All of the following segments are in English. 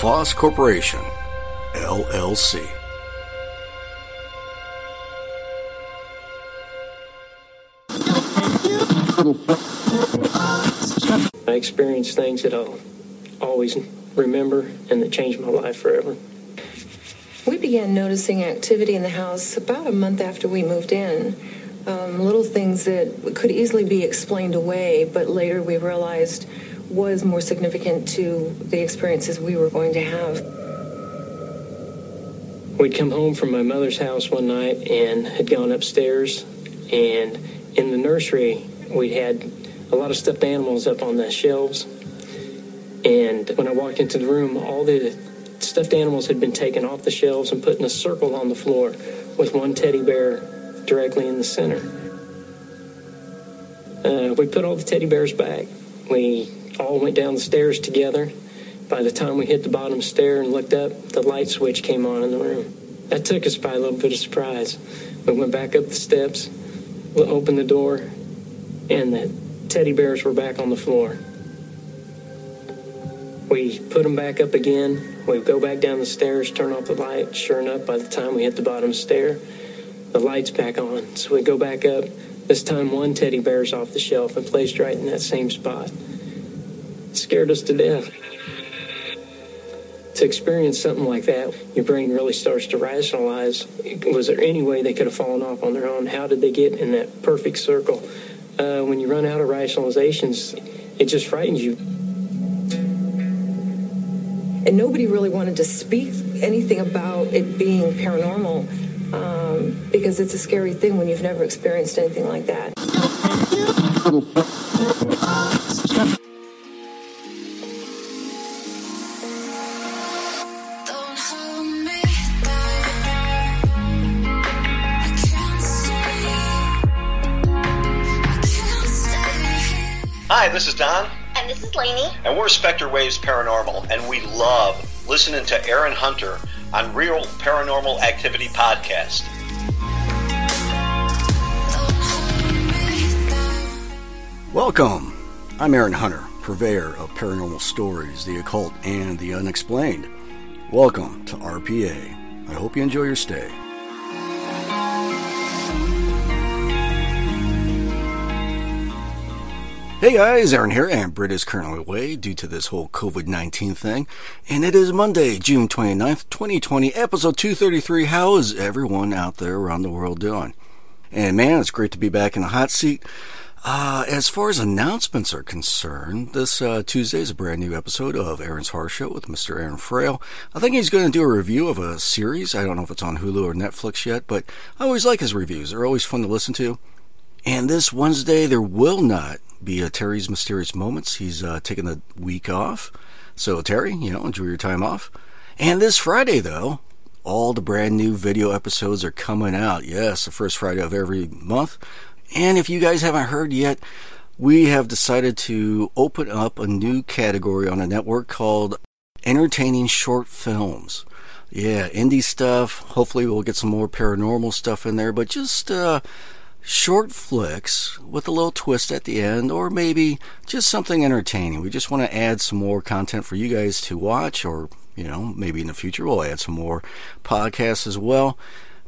LaFosse Corporation, LLC. I experienced things that I'll always remember and that changed my life forever. We began noticing activity in the house about a month after we moved in. Um, little things that could easily be explained away, but later we realized was more significant to the experiences we were going to have. We'd come home from my mother's house one night and had gone upstairs, and in the nursery, we had a lot of stuffed animals up on the shelves. And when I walked into the room, all the stuffed animals had been taken off the shelves and put in a circle on the floor with one teddy bear directly in the center. Uh, we put all the teddy bears back. We all went down the stairs together. By the time we hit the bottom stair and looked up, the light switch came on in the room. That took us by a little bit of surprise. We went back up the steps, we opened the door, and the teddy bears were back on the floor. We put them back up again. We go back down the stairs, turn off the light. Sure enough, by the time we hit the bottom stair, the light's back on. So we go back up. This time, one teddy bear's off the shelf and placed right in that same spot. Scared us to death. To experience something like that, your brain really starts to rationalize was there any way they could have fallen off on their own? How did they get in that perfect circle? Uh, when you run out of rationalizations, it just frightens you. And nobody really wanted to speak anything about it being paranormal um, because it's a scary thing when you've never experienced anything like that. This is Don, And this is Lainey. and we're Spectre Waves Paranormal, and we love listening to Aaron Hunter on Real Paranormal Activity Podcast. Welcome. I'm Aaron Hunter, purveyor of paranormal stories, the occult, and the unexplained. Welcome to RPA. I hope you enjoy your stay. Hey guys, Aaron here, and Britt is currently away due to this whole COVID 19 thing. And it is Monday, June 29th, 2020, episode 233. How is everyone out there around the world doing? And man, it's great to be back in the hot seat. Uh, as far as announcements are concerned, this uh, Tuesday is a brand new episode of Aaron's Horror Show with Mr. Aaron Frale. I think he's going to do a review of a series. I don't know if it's on Hulu or Netflix yet, but I always like his reviews. They're always fun to listen to. And this Wednesday, there will not be a Terry's Mysterious Moments. He's uh, taking the week off. So, Terry, you know, enjoy your time off. And this Friday, though, all the brand new video episodes are coming out. Yes, the first Friday of every month. And if you guys haven't heard yet, we have decided to open up a new category on the network called Entertaining Short Films. Yeah, indie stuff. Hopefully, we'll get some more paranormal stuff in there, but just uh, short flicks with a little twist at the end, or maybe just something entertaining. We just want to add some more content for you guys to watch, or, you know, maybe in the future we'll add some more podcasts as well.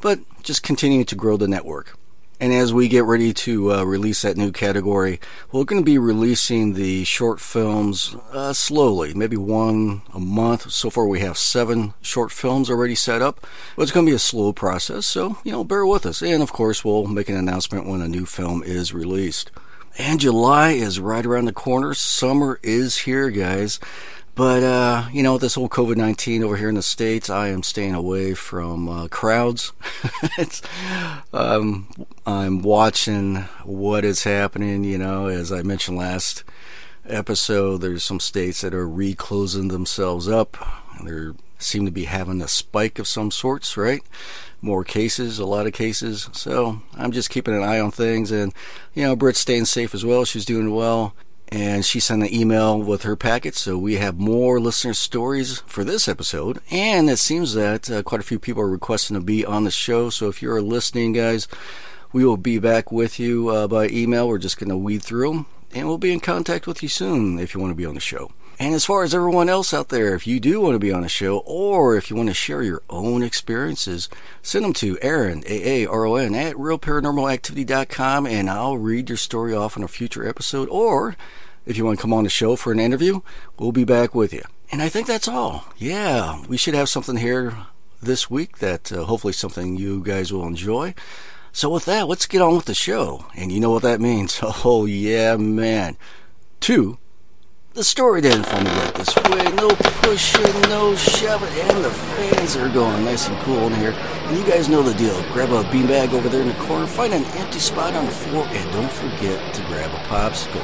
But just continue to grow the network. And as we get ready to uh, release that new category, we're going to be releasing the short films uh, slowly, maybe one a month. So far, we have seven short films already set up, but it's going to be a slow process. So, you know, bear with us. And of course, we'll make an announcement when a new film is released. And July is right around the corner. Summer is here, guys. But, uh, you know, this whole COVID 19 over here in the States, I am staying away from uh, crowds. um, I'm watching what is happening, you know, as I mentioned last episode, there's some states that are reclosing themselves up. There seem to be having a spike of some sorts, right? More cases, a lot of cases. So I'm just keeping an eye on things, and you know, Britt's staying safe as well. She's doing well and she sent an email with her packet. So we have more listener stories for this episode, and it seems that uh, quite a few people are requesting to be on the show. So if you're listening, guys, we will be back with you uh, by email. We're just going to weed through them, and we'll be in contact with you soon if you want to be on the show. And as far as everyone else out there, if you do want to be on the show or if you want to share your own experiences, send them to Aaron, A-A-R-O-N, at realparanormalactivity.com and I'll read your story off in a future episode. Or if you want to come on the show for an interview, we'll be back with you. And I think that's all. Yeah, we should have something here this week that uh, hopefully something you guys will enjoy. So with that, let's get on with the show. And you know what that means. Oh, yeah, man. Two the story didn't right this way. No pushing, no shoving, and the fans are going nice and cool in here. And you guys know the deal. Grab a beanbag over there in the corner, find an empty spot on the floor, and don't forget to grab a popsicle.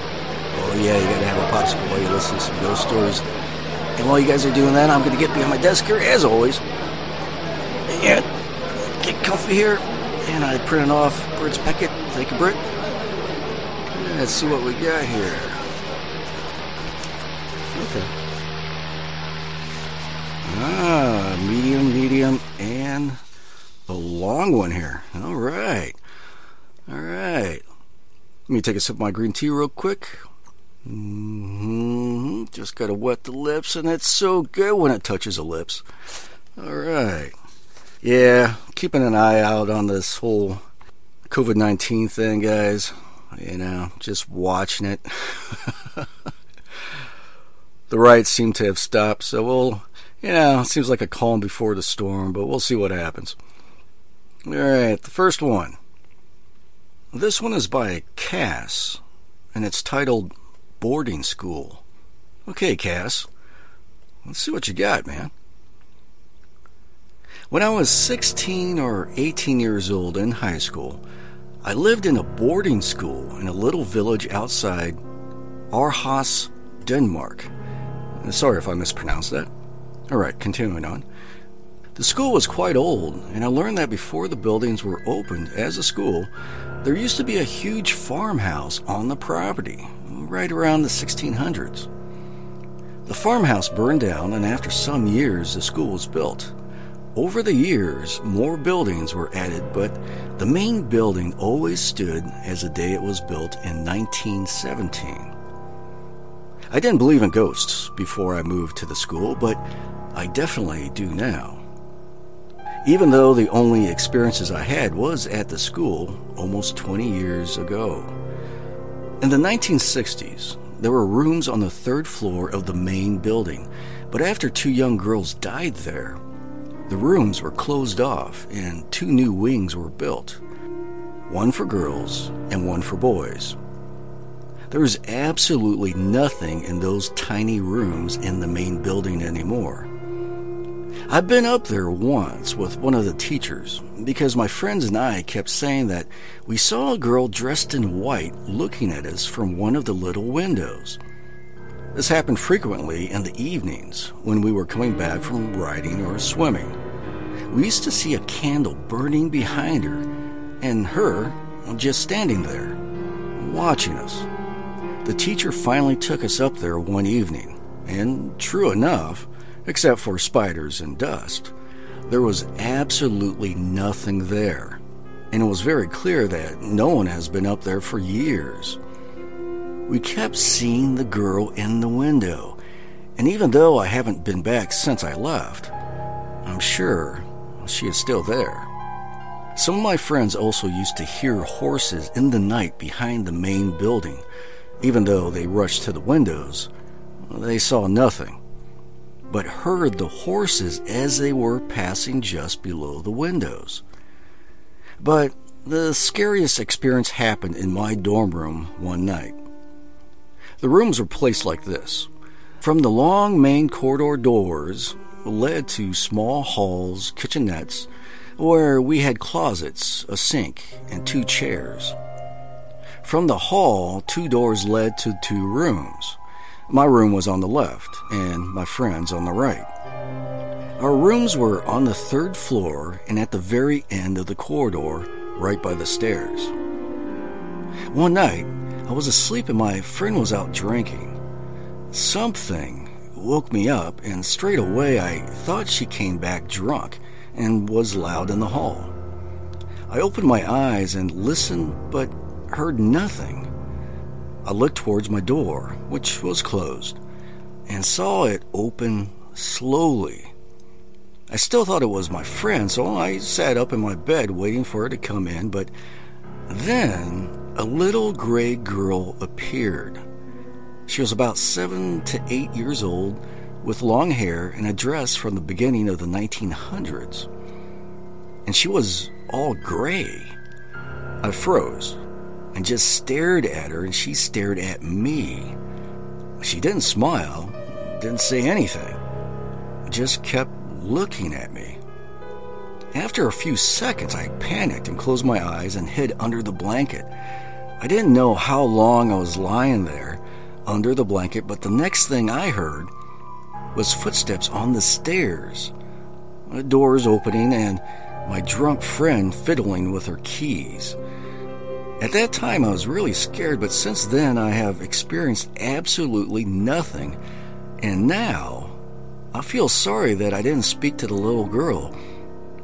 Oh yeah, you gotta have a popsicle while you listen to some ghost stories. And while you guys are doing that, I'm gonna get behind my desk here as always. And get comfy here. And I printed off Britt's packet. Thank you, Britt. Let's see what we got here. Ah, medium, medium, and the long one here. All right. All right. Let me take a sip of my green tea real quick. Mm-hmm. Just gotta wet the lips, and it's so good when it touches the lips. All right. Yeah, keeping an eye out on this whole COVID 19 thing, guys. You know, just watching it. the riots seem to have stopped, so we'll, you know, it seems like a calm before the storm, but we'll see what happens. All right, the first one. This one is by Cass, and it's titled Boarding School. Okay, Cass, let's see what you got, man. When I was 16 or 18 years old in high school, I lived in a boarding school in a little village outside Aarhus, Denmark. Sorry if I mispronounced that. All right, continuing on. The school was quite old, and I learned that before the buildings were opened as a school, there used to be a huge farmhouse on the property, right around the 1600s. The farmhouse burned down, and after some years, the school was built. Over the years, more buildings were added, but the main building always stood as the day it was built in 1917. I didn't believe in ghosts before I moved to the school, but I definitely do now. Even though the only experiences I had was at the school almost 20 years ago. In the 1960s, there were rooms on the third floor of the main building, but after two young girls died there, the rooms were closed off and two new wings were built one for girls and one for boys. There is absolutely nothing in those tiny rooms in the main building anymore. I've been up there once with one of the teachers because my friends and I kept saying that we saw a girl dressed in white looking at us from one of the little windows. This happened frequently in the evenings when we were coming back from riding or swimming. We used to see a candle burning behind her and her just standing there, watching us. The teacher finally took us up there one evening, and true enough, except for spiders and dust, there was absolutely nothing there. And it was very clear that no one has been up there for years. We kept seeing the girl in the window, and even though I haven't been back since I left, I'm sure she is still there. Some of my friends also used to hear horses in the night behind the main building. Even though they rushed to the windows, they saw nothing, but heard the horses as they were passing just below the windows. But the scariest experience happened in my dorm room one night. The rooms were placed like this. From the long main corridor doors led to small halls, kitchenettes, where we had closets, a sink, and two chairs. From the hall, two doors led to two rooms. My room was on the left, and my friend's on the right. Our rooms were on the third floor and at the very end of the corridor, right by the stairs. One night, I was asleep and my friend was out drinking. Something woke me up, and straight away I thought she came back drunk and was loud in the hall. I opened my eyes and listened, but heard nothing. I looked towards my door, which was closed, and saw it open slowly. I still thought it was my friend, so I sat up in my bed waiting for her to come in, but then a little gray girl appeared. She was about seven to eight years old, with long hair and a dress from the beginning of the 1900s. And she was all gray. I froze and just stared at her, and she stared at me. She didn't smile, didn't say anything, just kept looking at me. After a few seconds, I panicked and closed my eyes and hid under the blanket. I didn't know how long I was lying there under the blanket, but the next thing I heard was footsteps on the stairs, doors opening, and my drunk friend fiddling with her keys. At that time, I was really scared, but since then, I have experienced absolutely nothing. And now, I feel sorry that I didn't speak to the little girl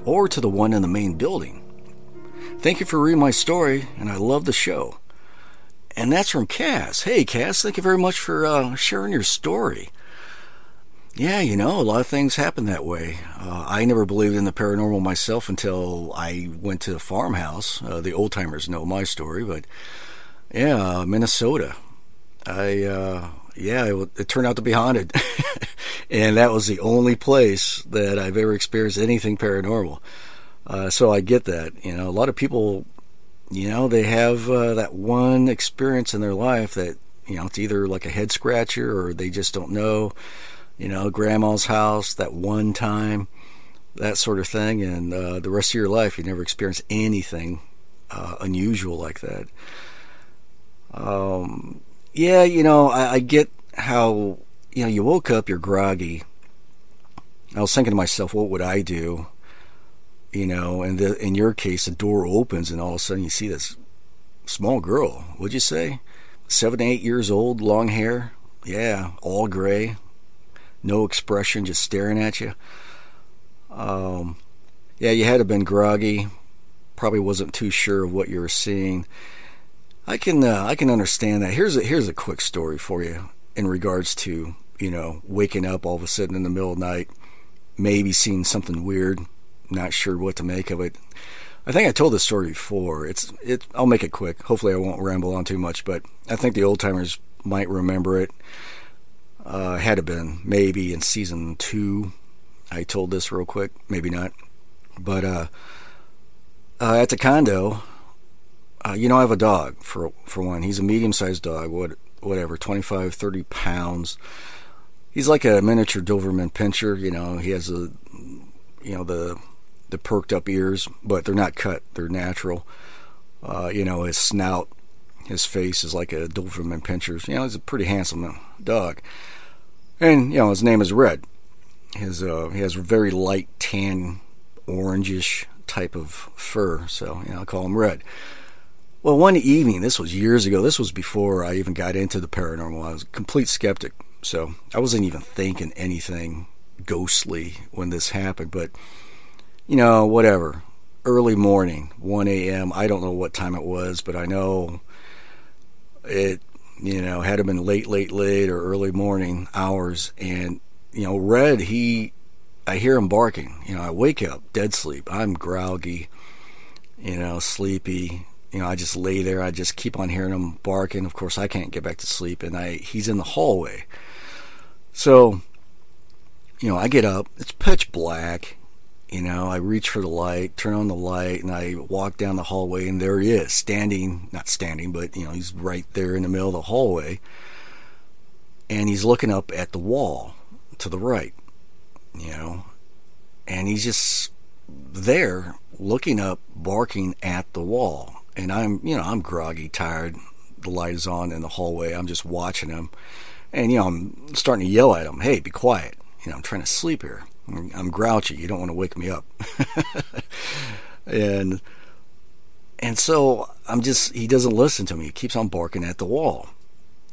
or to the one in the main building. Thank you for reading my story, and I love the show. And that's from Cass. Hey, Cass, thank you very much for uh, sharing your story. Yeah, you know, a lot of things happen that way. Uh, I never believed in the paranormal myself until I went to a farmhouse. Uh, the old timers know my story, but yeah, uh, Minnesota. I, uh, yeah, it, it turned out to be haunted. and that was the only place that I've ever experienced anything paranormal. Uh, so I get that. You know, a lot of people, you know, they have uh, that one experience in their life that, you know, it's either like a head scratcher or they just don't know you know, grandma's house that one time, that sort of thing, and uh, the rest of your life you never experience anything uh, unusual like that. Um, yeah, you know, I, I get how you know you woke up, you're groggy. I was thinking to myself, what would I do? You know, and the, in your case, the door opens, and all of a sudden you see this small girl. Would you say seven, eight years old, long hair? Yeah, all gray, no expression, just staring at you. Um, yeah, you had to have been groggy. Probably wasn't too sure of what you were seeing. I can uh, I can understand that. Here's a here's a quick story for you in regards to you know waking up all of a sudden in the middle of the night, maybe seeing something weird, not sure what to make of it. I think I told this story before. It's it. I'll make it quick. Hopefully, I won't ramble on too much. But I think the old timers might remember it. Uh, had to been maybe in season two. I told this real quick, maybe not. But uh, uh, at the condo, uh, you know, I have a dog for for one. He's a medium-sized dog, what whatever, 25, 30 pounds. He's like a miniature Doberman Pinscher. You know, he has a, you know, the the perked up ears, but they're not cut; they're natural. Uh, you know, his snout, his face is like a Doberman Pinscher's. You know, he's a pretty handsome dog and you know his name is Red. His uh, he has a very light tan, orangish type of fur, so you know I call him Red. Well, one evening, this was years ago. This was before I even got into the paranormal. I was a complete skeptic, so I wasn't even thinking anything ghostly when this happened. But you know, whatever. Early morning, 1 a.m. I don't know what time it was, but I know it you know, had to been late, late, late or early morning hours. And, you know, Red, he, I hear him barking. You know, I wake up, dead sleep. I'm groggy, you know, sleepy. You know, I just lay there. I just keep on hearing him barking. Of course, I can't get back to sleep. And I, he's in the hallway. So, you know, I get up. It's pitch black. You know, I reach for the light, turn on the light, and I walk down the hallway, and there he is, standing, not standing, but, you know, he's right there in the middle of the hallway. And he's looking up at the wall to the right, you know, and he's just there looking up, barking at the wall. And I'm, you know, I'm groggy, tired. The light is on in the hallway. I'm just watching him. And, you know, I'm starting to yell at him, hey, be quiet. You know, I'm trying to sleep here. I'm, grouchy. You don't want to wake me up. and, and so I'm just, he doesn't listen to me. He keeps on barking at the wall.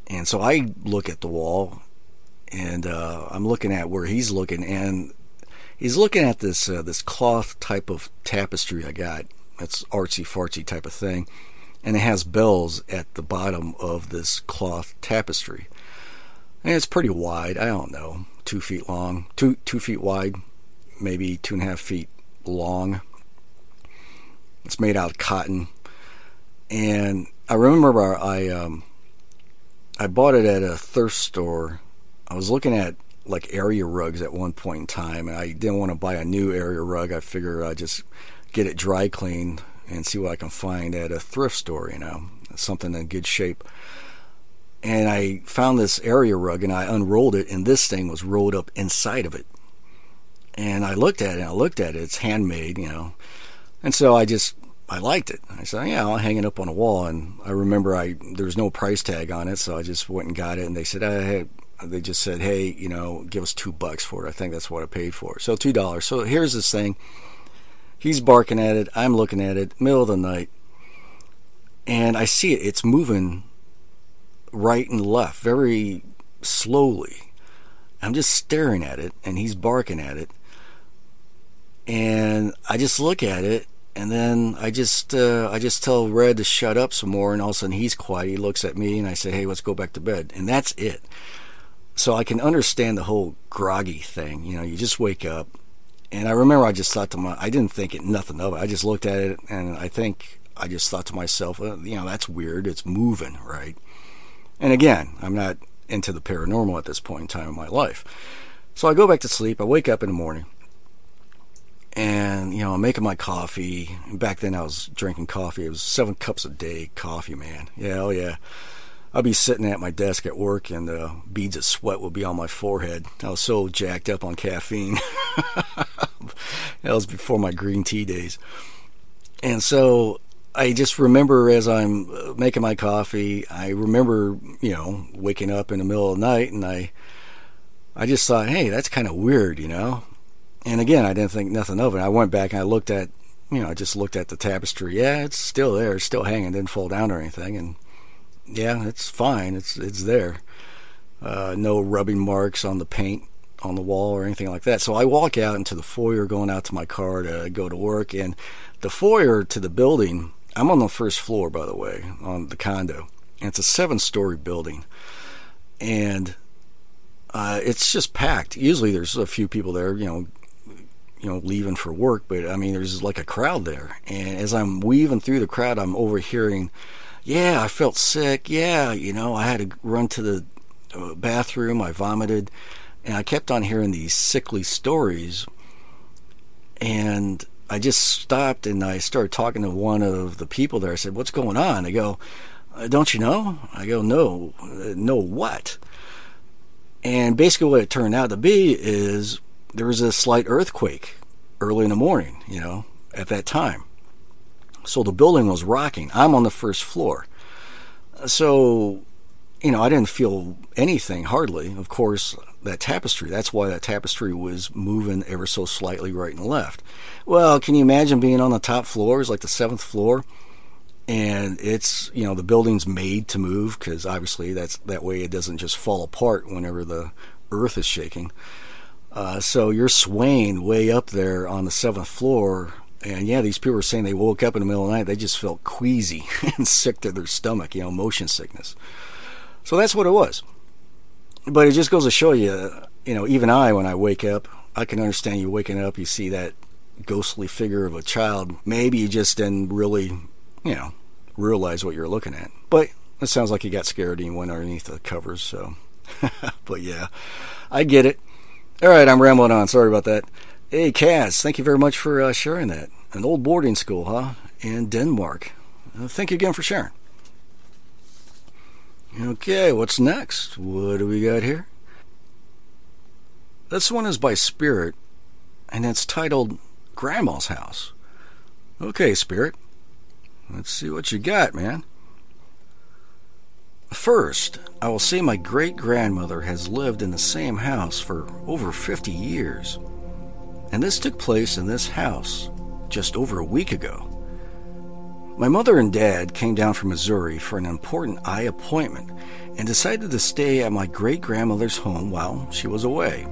And so I look at the wall and uh, I'm looking at where he's looking, and he's looking at this uh, this cloth type of tapestry I got. That's artsy fartsy type of thing, and it has bells at the bottom of this cloth tapestry, and it's pretty wide. I don't know, two feet long, two two feet wide, maybe two and a half feet long. It's made out of cotton, and I remember I um, I bought it at a thrift store I was looking at like area rugs at one point in time, and I didn't want to buy a new area rug. I figure I'd just get it dry cleaned and see what I can find at a thrift store, you know, something in good shape. And I found this area rug and I unrolled it, and this thing was rolled up inside of it. And I looked at it, and I looked at it, it's handmade, you know. And so I just I liked it. I said, "Yeah, I'll hang it up on a wall." And I remember I there was no price tag on it, so I just went and got it. And they said, "I they just said, hey, you know, give us two bucks for it. I think that's what I paid for. So two dollars. So here's this thing. He's barking at it. I'm looking at it. Middle of the night, and I see it. It's moving right and left very slowly. I'm just staring at it, and he's barking at it. And I just look at it, and then I just uh, I just tell Red to shut up some more, and all of a sudden he's quiet. He looks at me, and I say, "Hey, let's go back to bed." And that's it so I can understand the whole groggy thing. You know, you just wake up, and I remember I just thought to my, I didn't think it nothing of it. I just looked at it, and I think I just thought to myself, you know, that's weird. It's moving, right? And again, I'm not into the paranormal at this point in time in my life. So I go back to sleep. I wake up in the morning, and you know, I'm making my coffee. Back then, I was drinking coffee. It was seven cups a day coffee, man. Yeah, oh yeah. I'd be sitting at my desk at work and uh, beads of sweat would be on my forehead. I was so jacked up on caffeine. that was before my green tea days. And so I just remember as I'm making my coffee, I remember, you know, waking up in the middle of the night and I I just thought, "Hey, that's kind of weird, you know?" And again, I didn't think nothing of it. I went back and I looked at, you know, I just looked at the tapestry. Yeah, it's still there, it's still hanging, didn't fall down or anything and yeah, it's fine. It's it's there. Uh, no rubbing marks on the paint on the wall or anything like that. So I walk out into the foyer, going out to my car to go to work, and the foyer to the building. I'm on the first floor, by the way, on the condo, and it's a seven-story building, and uh, it's just packed. Usually, there's a few people there, you know, you know, leaving for work, but I mean, there's like a crowd there, and as I'm weaving through the crowd, I'm overhearing yeah, I felt sick. Yeah, you know, I had to run to the uh, bathroom. I vomited. And I kept on hearing these sickly stories. And I just stopped and I started talking to one of the people there. I said, What's going on? They go, uh, Don't you know? I go, No. Uh, no, what? And basically, what it turned out to be is there was a slight earthquake early in the morning, you know, at that time. So the building was rocking. I'm on the first floor. So, you know, I didn't feel anything hardly. Of course, that tapestry, that's why that tapestry was moving ever so slightly right and left. Well, can you imagine being on the top floors, like the seventh floor? And it's, you know, the building's made to move because obviously that's that way it doesn't just fall apart whenever the earth is shaking. Uh, so you're swaying way up there on the seventh floor and yeah, these people were saying they woke up in the middle of the night, they just felt queasy and sick to their stomach, you know, motion sickness. So that's what it was. But it just goes to show you, you know, even I, when I wake up, I can understand you waking up, you see that ghostly figure of a child. Maybe you just didn't really, you know, realize what you're looking at. But it sounds like you got scared and you went underneath the covers, so. but yeah, I get it. All right, I'm rambling on. Sorry about that. Hey, Cass, thank you very much for uh, sharing that. An old boarding school, huh? In Denmark. Uh, thank you again for sharing. Okay, what's next? What do we got here? This one is by Spirit, and it's titled Grandma's House. Okay, Spirit. Let's see what you got, man. First, I will say my great grandmother has lived in the same house for over 50 years. And this took place in this house just over a week ago. My mother and dad came down from Missouri for an important eye appointment and decided to stay at my great grandmother's home while she was away.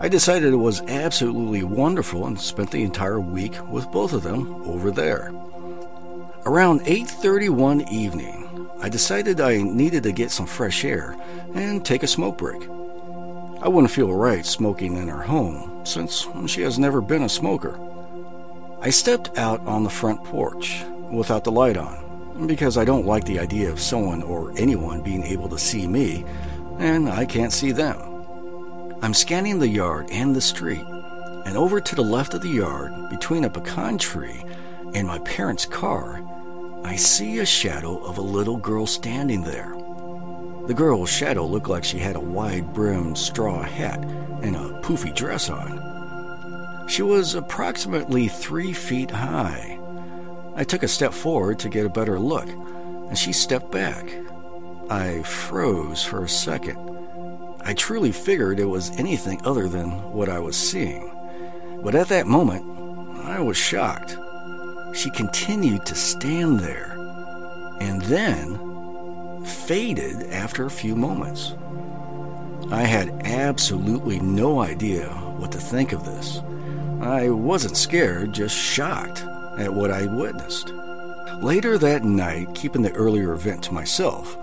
I decided it was absolutely wonderful and spent the entire week with both of them over there. Around 8:31 evening, I decided I needed to get some fresh air and take a smoke break. I wouldn't feel right smoking in her home since she has never been a smoker. I stepped out on the front porch without the light on because I don't like the idea of someone or anyone being able to see me and I can't see them. I'm scanning the yard and the street, and over to the left of the yard, between a pecan tree and my parents' car, I see a shadow of a little girl standing there. The girl's shadow looked like she had a wide brimmed straw hat and a poofy dress on. She was approximately three feet high. I took a step forward to get a better look, and she stepped back. I froze for a second. I truly figured it was anything other than what I was seeing. But at that moment, I was shocked. She continued to stand there and then faded after a few moments. I had absolutely no idea what to think of this. I wasn't scared, just shocked at what I witnessed. Later that night, keeping the earlier event to myself,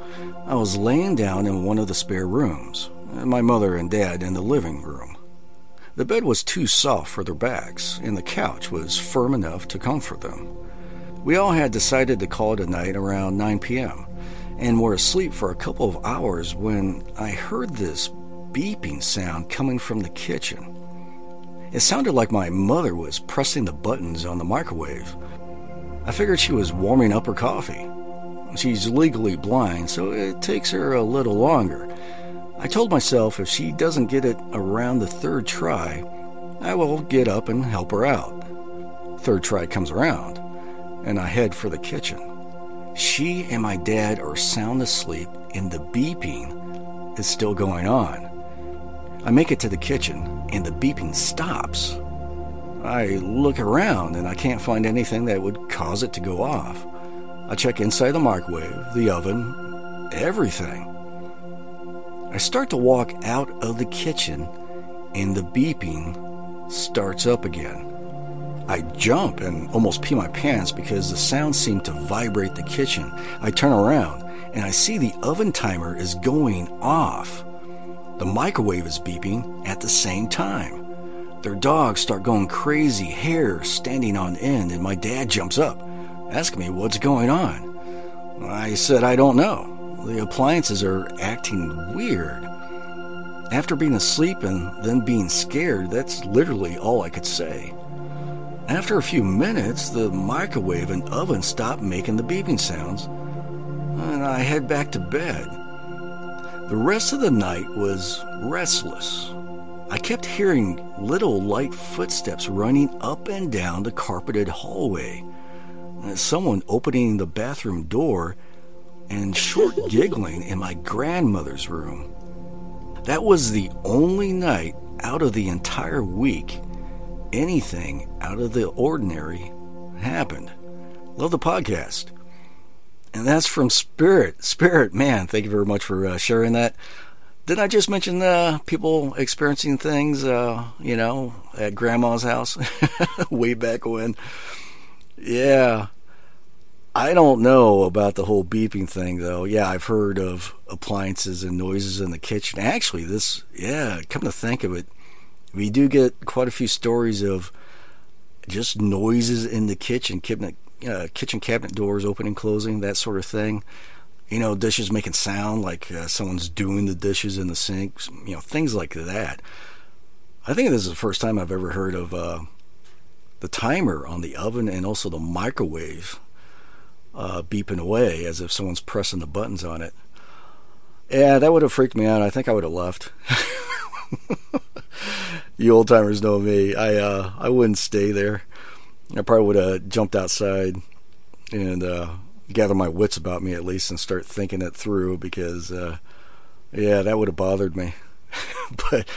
I was laying down in one of the spare rooms, my mother and dad in the living room. The bed was too soft for their backs, and the couch was firm enough to comfort them. We all had decided to call it a night around 9 p.m. and were asleep for a couple of hours when I heard this beeping sound coming from the kitchen. It sounded like my mother was pressing the buttons on the microwave. I figured she was warming up her coffee. She's legally blind, so it takes her a little longer. I told myself if she doesn't get it around the third try, I will get up and help her out. Third try comes around, and I head for the kitchen. She and my dad are sound asleep, and the beeping is still going on. I make it to the kitchen, and the beeping stops. I look around, and I can't find anything that would cause it to go off. I check inside the microwave, the oven, everything. I start to walk out of the kitchen, and the beeping starts up again. I jump and almost pee my pants because the sound seemed to vibrate the kitchen. I turn around and I see the oven timer is going off. The microwave is beeping at the same time. Their dogs start going crazy, hair standing on end, and my dad jumps up, asking me what's going on. I said, I don't know. The appliances are acting weird. After being asleep and then being scared, that's literally all I could say. After a few minutes, the microwave and oven stop making the beeping sounds, and I head back to bed. The rest of the night was restless. I kept hearing little light footsteps running up and down the carpeted hallway, someone opening the bathroom door, and short giggling in my grandmother's room. That was the only night out of the entire week anything out of the ordinary happened. Love the podcast. And that's from Spirit. Spirit, man, thank you very much for uh, sharing that. Did I just mention uh, people experiencing things, uh, you know, at grandma's house way back when? Yeah. I don't know about the whole beeping thing, though. Yeah, I've heard of appliances and noises in the kitchen. Actually, this, yeah, come to think of it, we do get quite a few stories of just noises in the kitchen, uh, kitchen cabinet doors opening and closing, that sort of thing. You know, dishes making sound like uh, someone's doing the dishes in the sink, you know, things like that. I think this is the first time I've ever heard of uh, the timer on the oven and also the microwave uh, beeping away as if someone's pressing the buttons on it. Yeah, that would have freaked me out. I think I would have left. you old timers know me. I uh, I wouldn't stay there. I probably would have jumped outside and uh, gather my wits about me at least and start thinking it through because, uh, yeah, that would have bothered me. but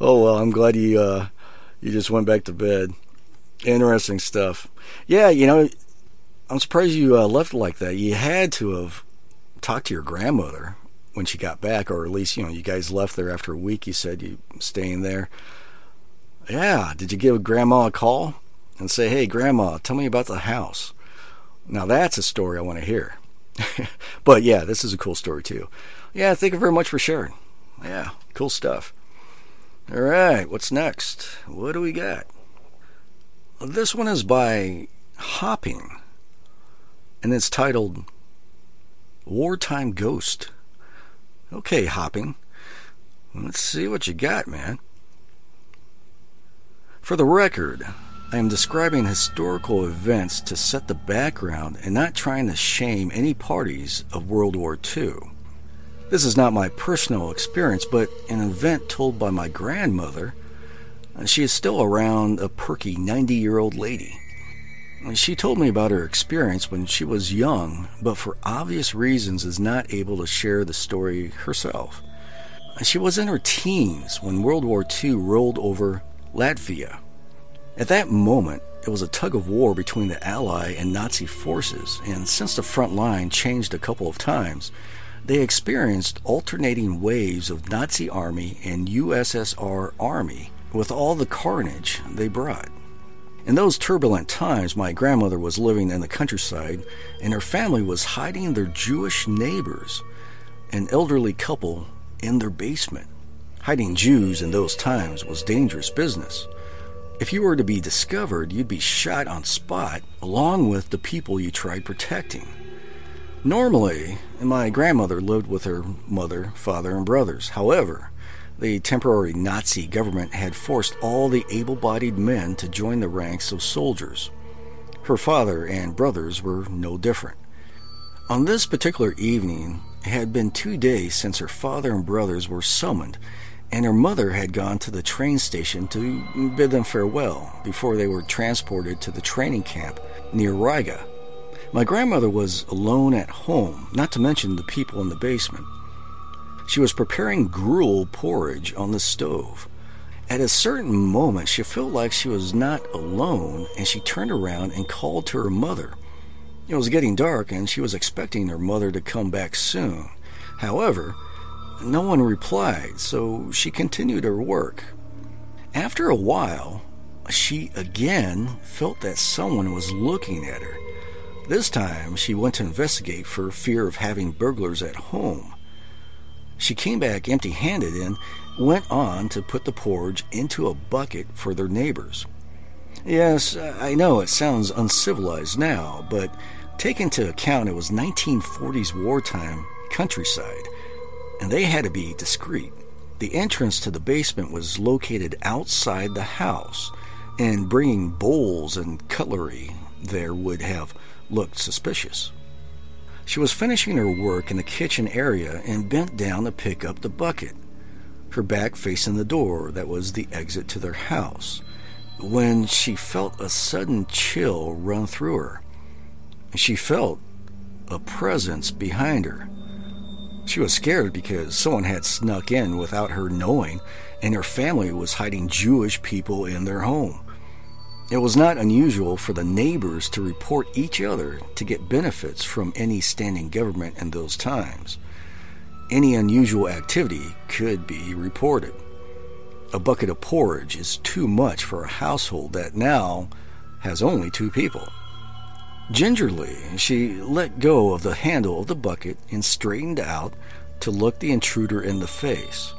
oh well, I'm glad you uh, you just went back to bed. Interesting stuff. Yeah, you know, I'm surprised you uh, left like that. You had to have talked to your grandmother when she got back, or at least you know you guys left there after a week. You said you staying there. Yeah, did you give grandma a call and say, "Hey, grandma, tell me about the house"? Now that's a story I want to hear. but yeah, this is a cool story too. Yeah, thank you very much for sharing. Yeah, cool stuff. All right, what's next? What do we got? This one is by Hopping, and it's titled Wartime Ghost. Okay, Hopping. Let's see what you got, man. For the record, I am describing historical events to set the background and not trying to shame any parties of World War II. This is not my personal experience, but an event told by my grandmother. She is still around a perky 90 year old lady. She told me about her experience when she was young, but for obvious reasons is not able to share the story herself. She was in her teens when World War II rolled over Latvia. At that moment, it was a tug of war between the Ally and Nazi forces, and since the front line changed a couple of times, they experienced alternating waves of Nazi army and USSR army with all the carnage they brought. In those turbulent times, my grandmother was living in the countryside, and her family was hiding their Jewish neighbors, an elderly couple, in their basement. Hiding Jews in those times was dangerous business. If you were to be discovered, you'd be shot on spot along with the people you tried protecting. Normally, my grandmother lived with her mother, father, and brothers. However, the temporary Nazi government had forced all the able bodied men to join the ranks of soldiers. Her father and brothers were no different. On this particular evening, it had been two days since her father and brothers were summoned, and her mother had gone to the train station to bid them farewell before they were transported to the training camp near Riga. My grandmother was alone at home, not to mention the people in the basement. She was preparing gruel porridge on the stove. At a certain moment, she felt like she was not alone, and she turned around and called to her mother. It was getting dark, and she was expecting her mother to come back soon. However, no one replied, so she continued her work. After a while, she again felt that someone was looking at her. This time, she went to investigate for fear of having burglars at home. She came back empty handed and went on to put the porridge into a bucket for their neighbors. Yes, I know it sounds uncivilized now, but take into account it was 1940s wartime countryside, and they had to be discreet. The entrance to the basement was located outside the house, and bringing bowls and cutlery there would have looked suspicious. She was finishing her work in the kitchen area and bent down to pick up the bucket, her back facing the door that was the exit to their house, when she felt a sudden chill run through her. She felt a presence behind her. She was scared because someone had snuck in without her knowing, and her family was hiding Jewish people in their home. It was not unusual for the neighbors to report each other to get benefits from any standing government in those times. Any unusual activity could be reported. A bucket of porridge is too much for a household that now has only two people. Gingerly, she let go of the handle of the bucket and straightened out to look the intruder in the face.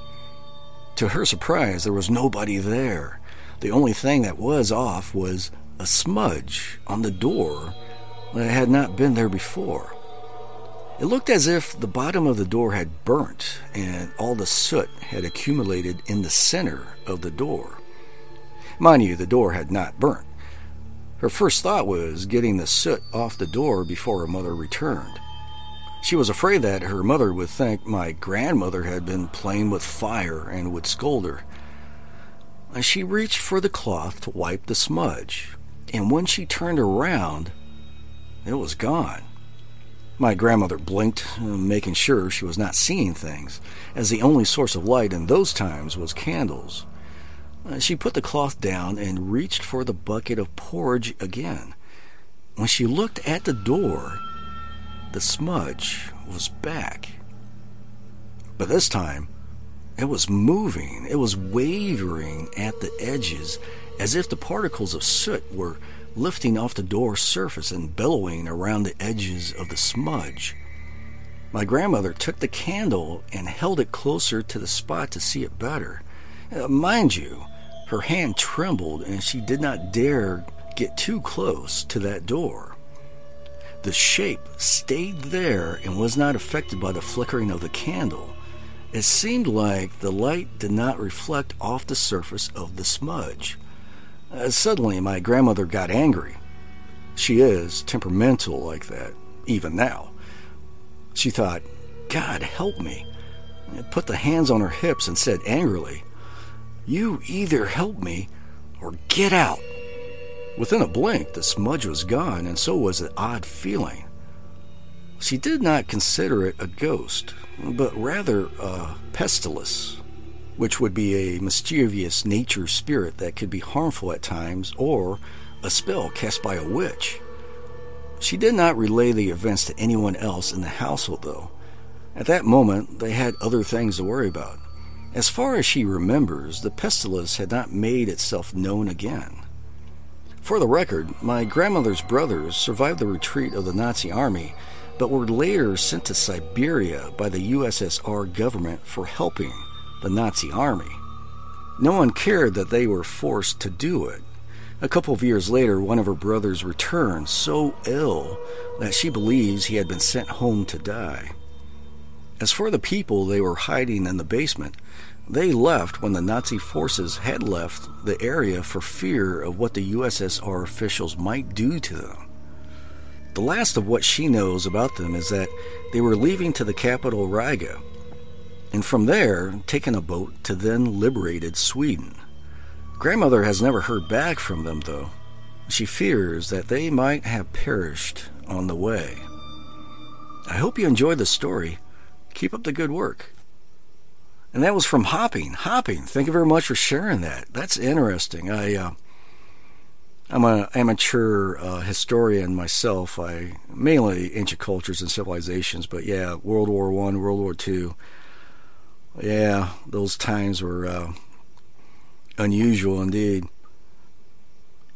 To her surprise, there was nobody there. The only thing that was off was a smudge on the door that had not been there before. It looked as if the bottom of the door had burnt and all the soot had accumulated in the center of the door. Mind you, the door had not burnt. Her first thought was getting the soot off the door before her mother returned. She was afraid that her mother would think my grandmother had been playing with fire and would scold her. She reached for the cloth to wipe the smudge, and when she turned around, it was gone. My grandmother blinked, making sure she was not seeing things, as the only source of light in those times was candles. Uh, She put the cloth down and reached for the bucket of porridge again. When she looked at the door, the smudge was back. But this time, it was moving. It was wavering at the edges as if the particles of soot were lifting off the door surface and billowing around the edges of the smudge. My grandmother took the candle and held it closer to the spot to see it better. Uh, mind you, her hand trembled and she did not dare get too close to that door. The shape stayed there and was not affected by the flickering of the candle. It seemed like the light did not reflect off the surface of the smudge. Uh, suddenly, my grandmother got angry. She is temperamental like that, even now. She thought, God help me. And put the hands on her hips and said angrily, You either help me or get out. Within a blink, the smudge was gone, and so was the odd feeling. She did not consider it a ghost, but rather a pestilence, which would be a mischievous nature spirit that could be harmful at times, or a spell cast by a witch. She did not relay the events to anyone else in the household, though. At that moment, they had other things to worry about. As far as she remembers, the pestilence had not made itself known again. For the record, my grandmother's brothers survived the retreat of the Nazi army, but were later sent to Siberia by the USSR government for helping the Nazi army. No one cared that they were forced to do it. A couple of years later, one of her brothers returned so ill that she believes he had been sent home to die. As for the people they were hiding in the basement, they left when the Nazi forces had left the area for fear of what the USSR officials might do to them. The last of what she knows about them is that they were leaving to the capital Riga, and from there taking a boat to then liberated Sweden. Grandmother has never heard back from them, though. She fears that they might have perished on the way. I hope you enjoyed the story. Keep up the good work. And that was from Hopping. Hopping. Thank you very much for sharing that. That's interesting. I, uh, I'm an amateur uh, historian myself. I mainly ancient cultures and civilizations, but yeah, World War One, World War Two. Yeah, those times were uh, unusual indeed.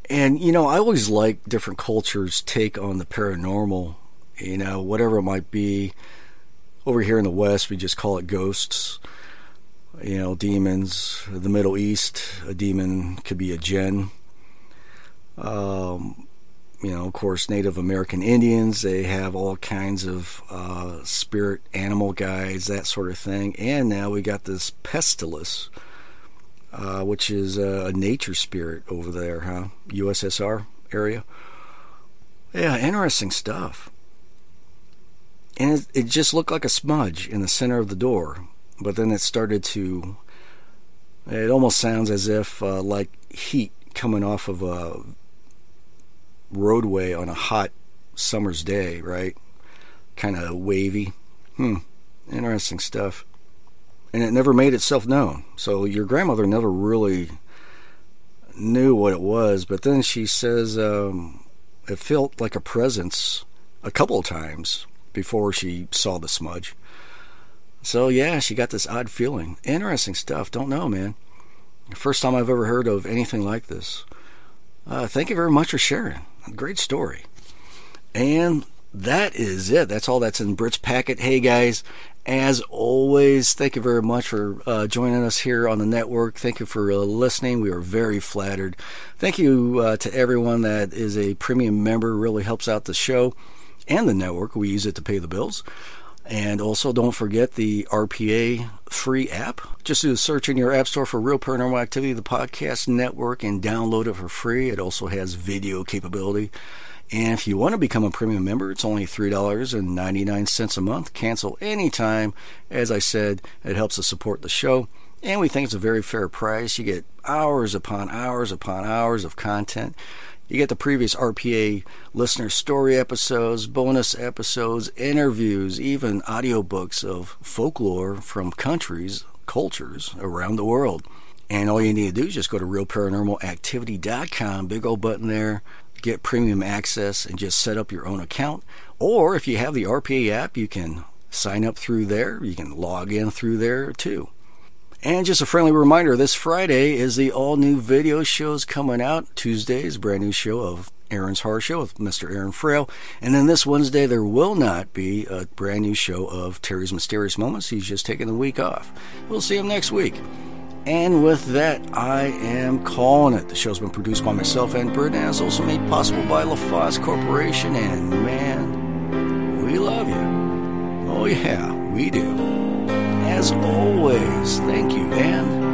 And you know, I always like different cultures' take on the paranormal. You know, whatever it might be. Over here in the West, we just call it ghosts. You know, demons. The Middle East, a demon could be a jinn. Um, you know, of course, Native American Indians, they have all kinds of uh, spirit animal guides, that sort of thing. And now we got this pestilence, uh, which is a nature spirit over there, huh? USSR area. Yeah, interesting stuff. And it, it just looked like a smudge in the center of the door, but then it started to. It almost sounds as if uh, like heat coming off of a roadway on a hot summer's day, right? Kind of wavy. Hmm. Interesting stuff. And it never made itself known. So your grandmother never really knew what it was, but then she says um, it felt like a presence a couple of times before she saw the smudge. So yeah, she got this odd feeling. Interesting stuff. Don't know, man. First time I've ever heard of anything like this. Uh, thank you very much for sharing. Great story. And that is it. That's all that's in Brit's packet. Hey guys, as always, thank you very much for uh, joining us here on the network. Thank you for uh, listening. We are very flattered. Thank you uh, to everyone that is a premium member. Really helps out the show and the network. We use it to pay the bills. And also, don't forget the RPA free app. Just do a search in your app store for Real Paranormal Activity, the podcast network, and download it for free. It also has video capability. And if you want to become a premium member, it's only $3.99 a month. Cancel anytime. As I said, it helps us support the show. And we think it's a very fair price. You get hours upon hours upon hours of content. You get the previous RPA listener story episodes, bonus episodes, interviews, even audiobooks of folklore from countries, cultures around the world. And all you need to do is just go to realparanormalactivity.com, big old button there, get premium access, and just set up your own account. Or if you have the RPA app, you can sign up through there. You can log in through there too. And just a friendly reminder this Friday is the all new video shows coming out. Tuesday's brand new show of Aaron's Horror Show with Mr. Aaron Frale. And then this Wednesday, there will not be a brand new show of Terry's Mysterious Moments. He's just taking the week off. We'll see him next week. And with that, I am calling it. The show's been produced by myself and Britt, and also made possible by LaFosse Corporation. And man, we love you. Oh, yeah, we do. As always, thank you and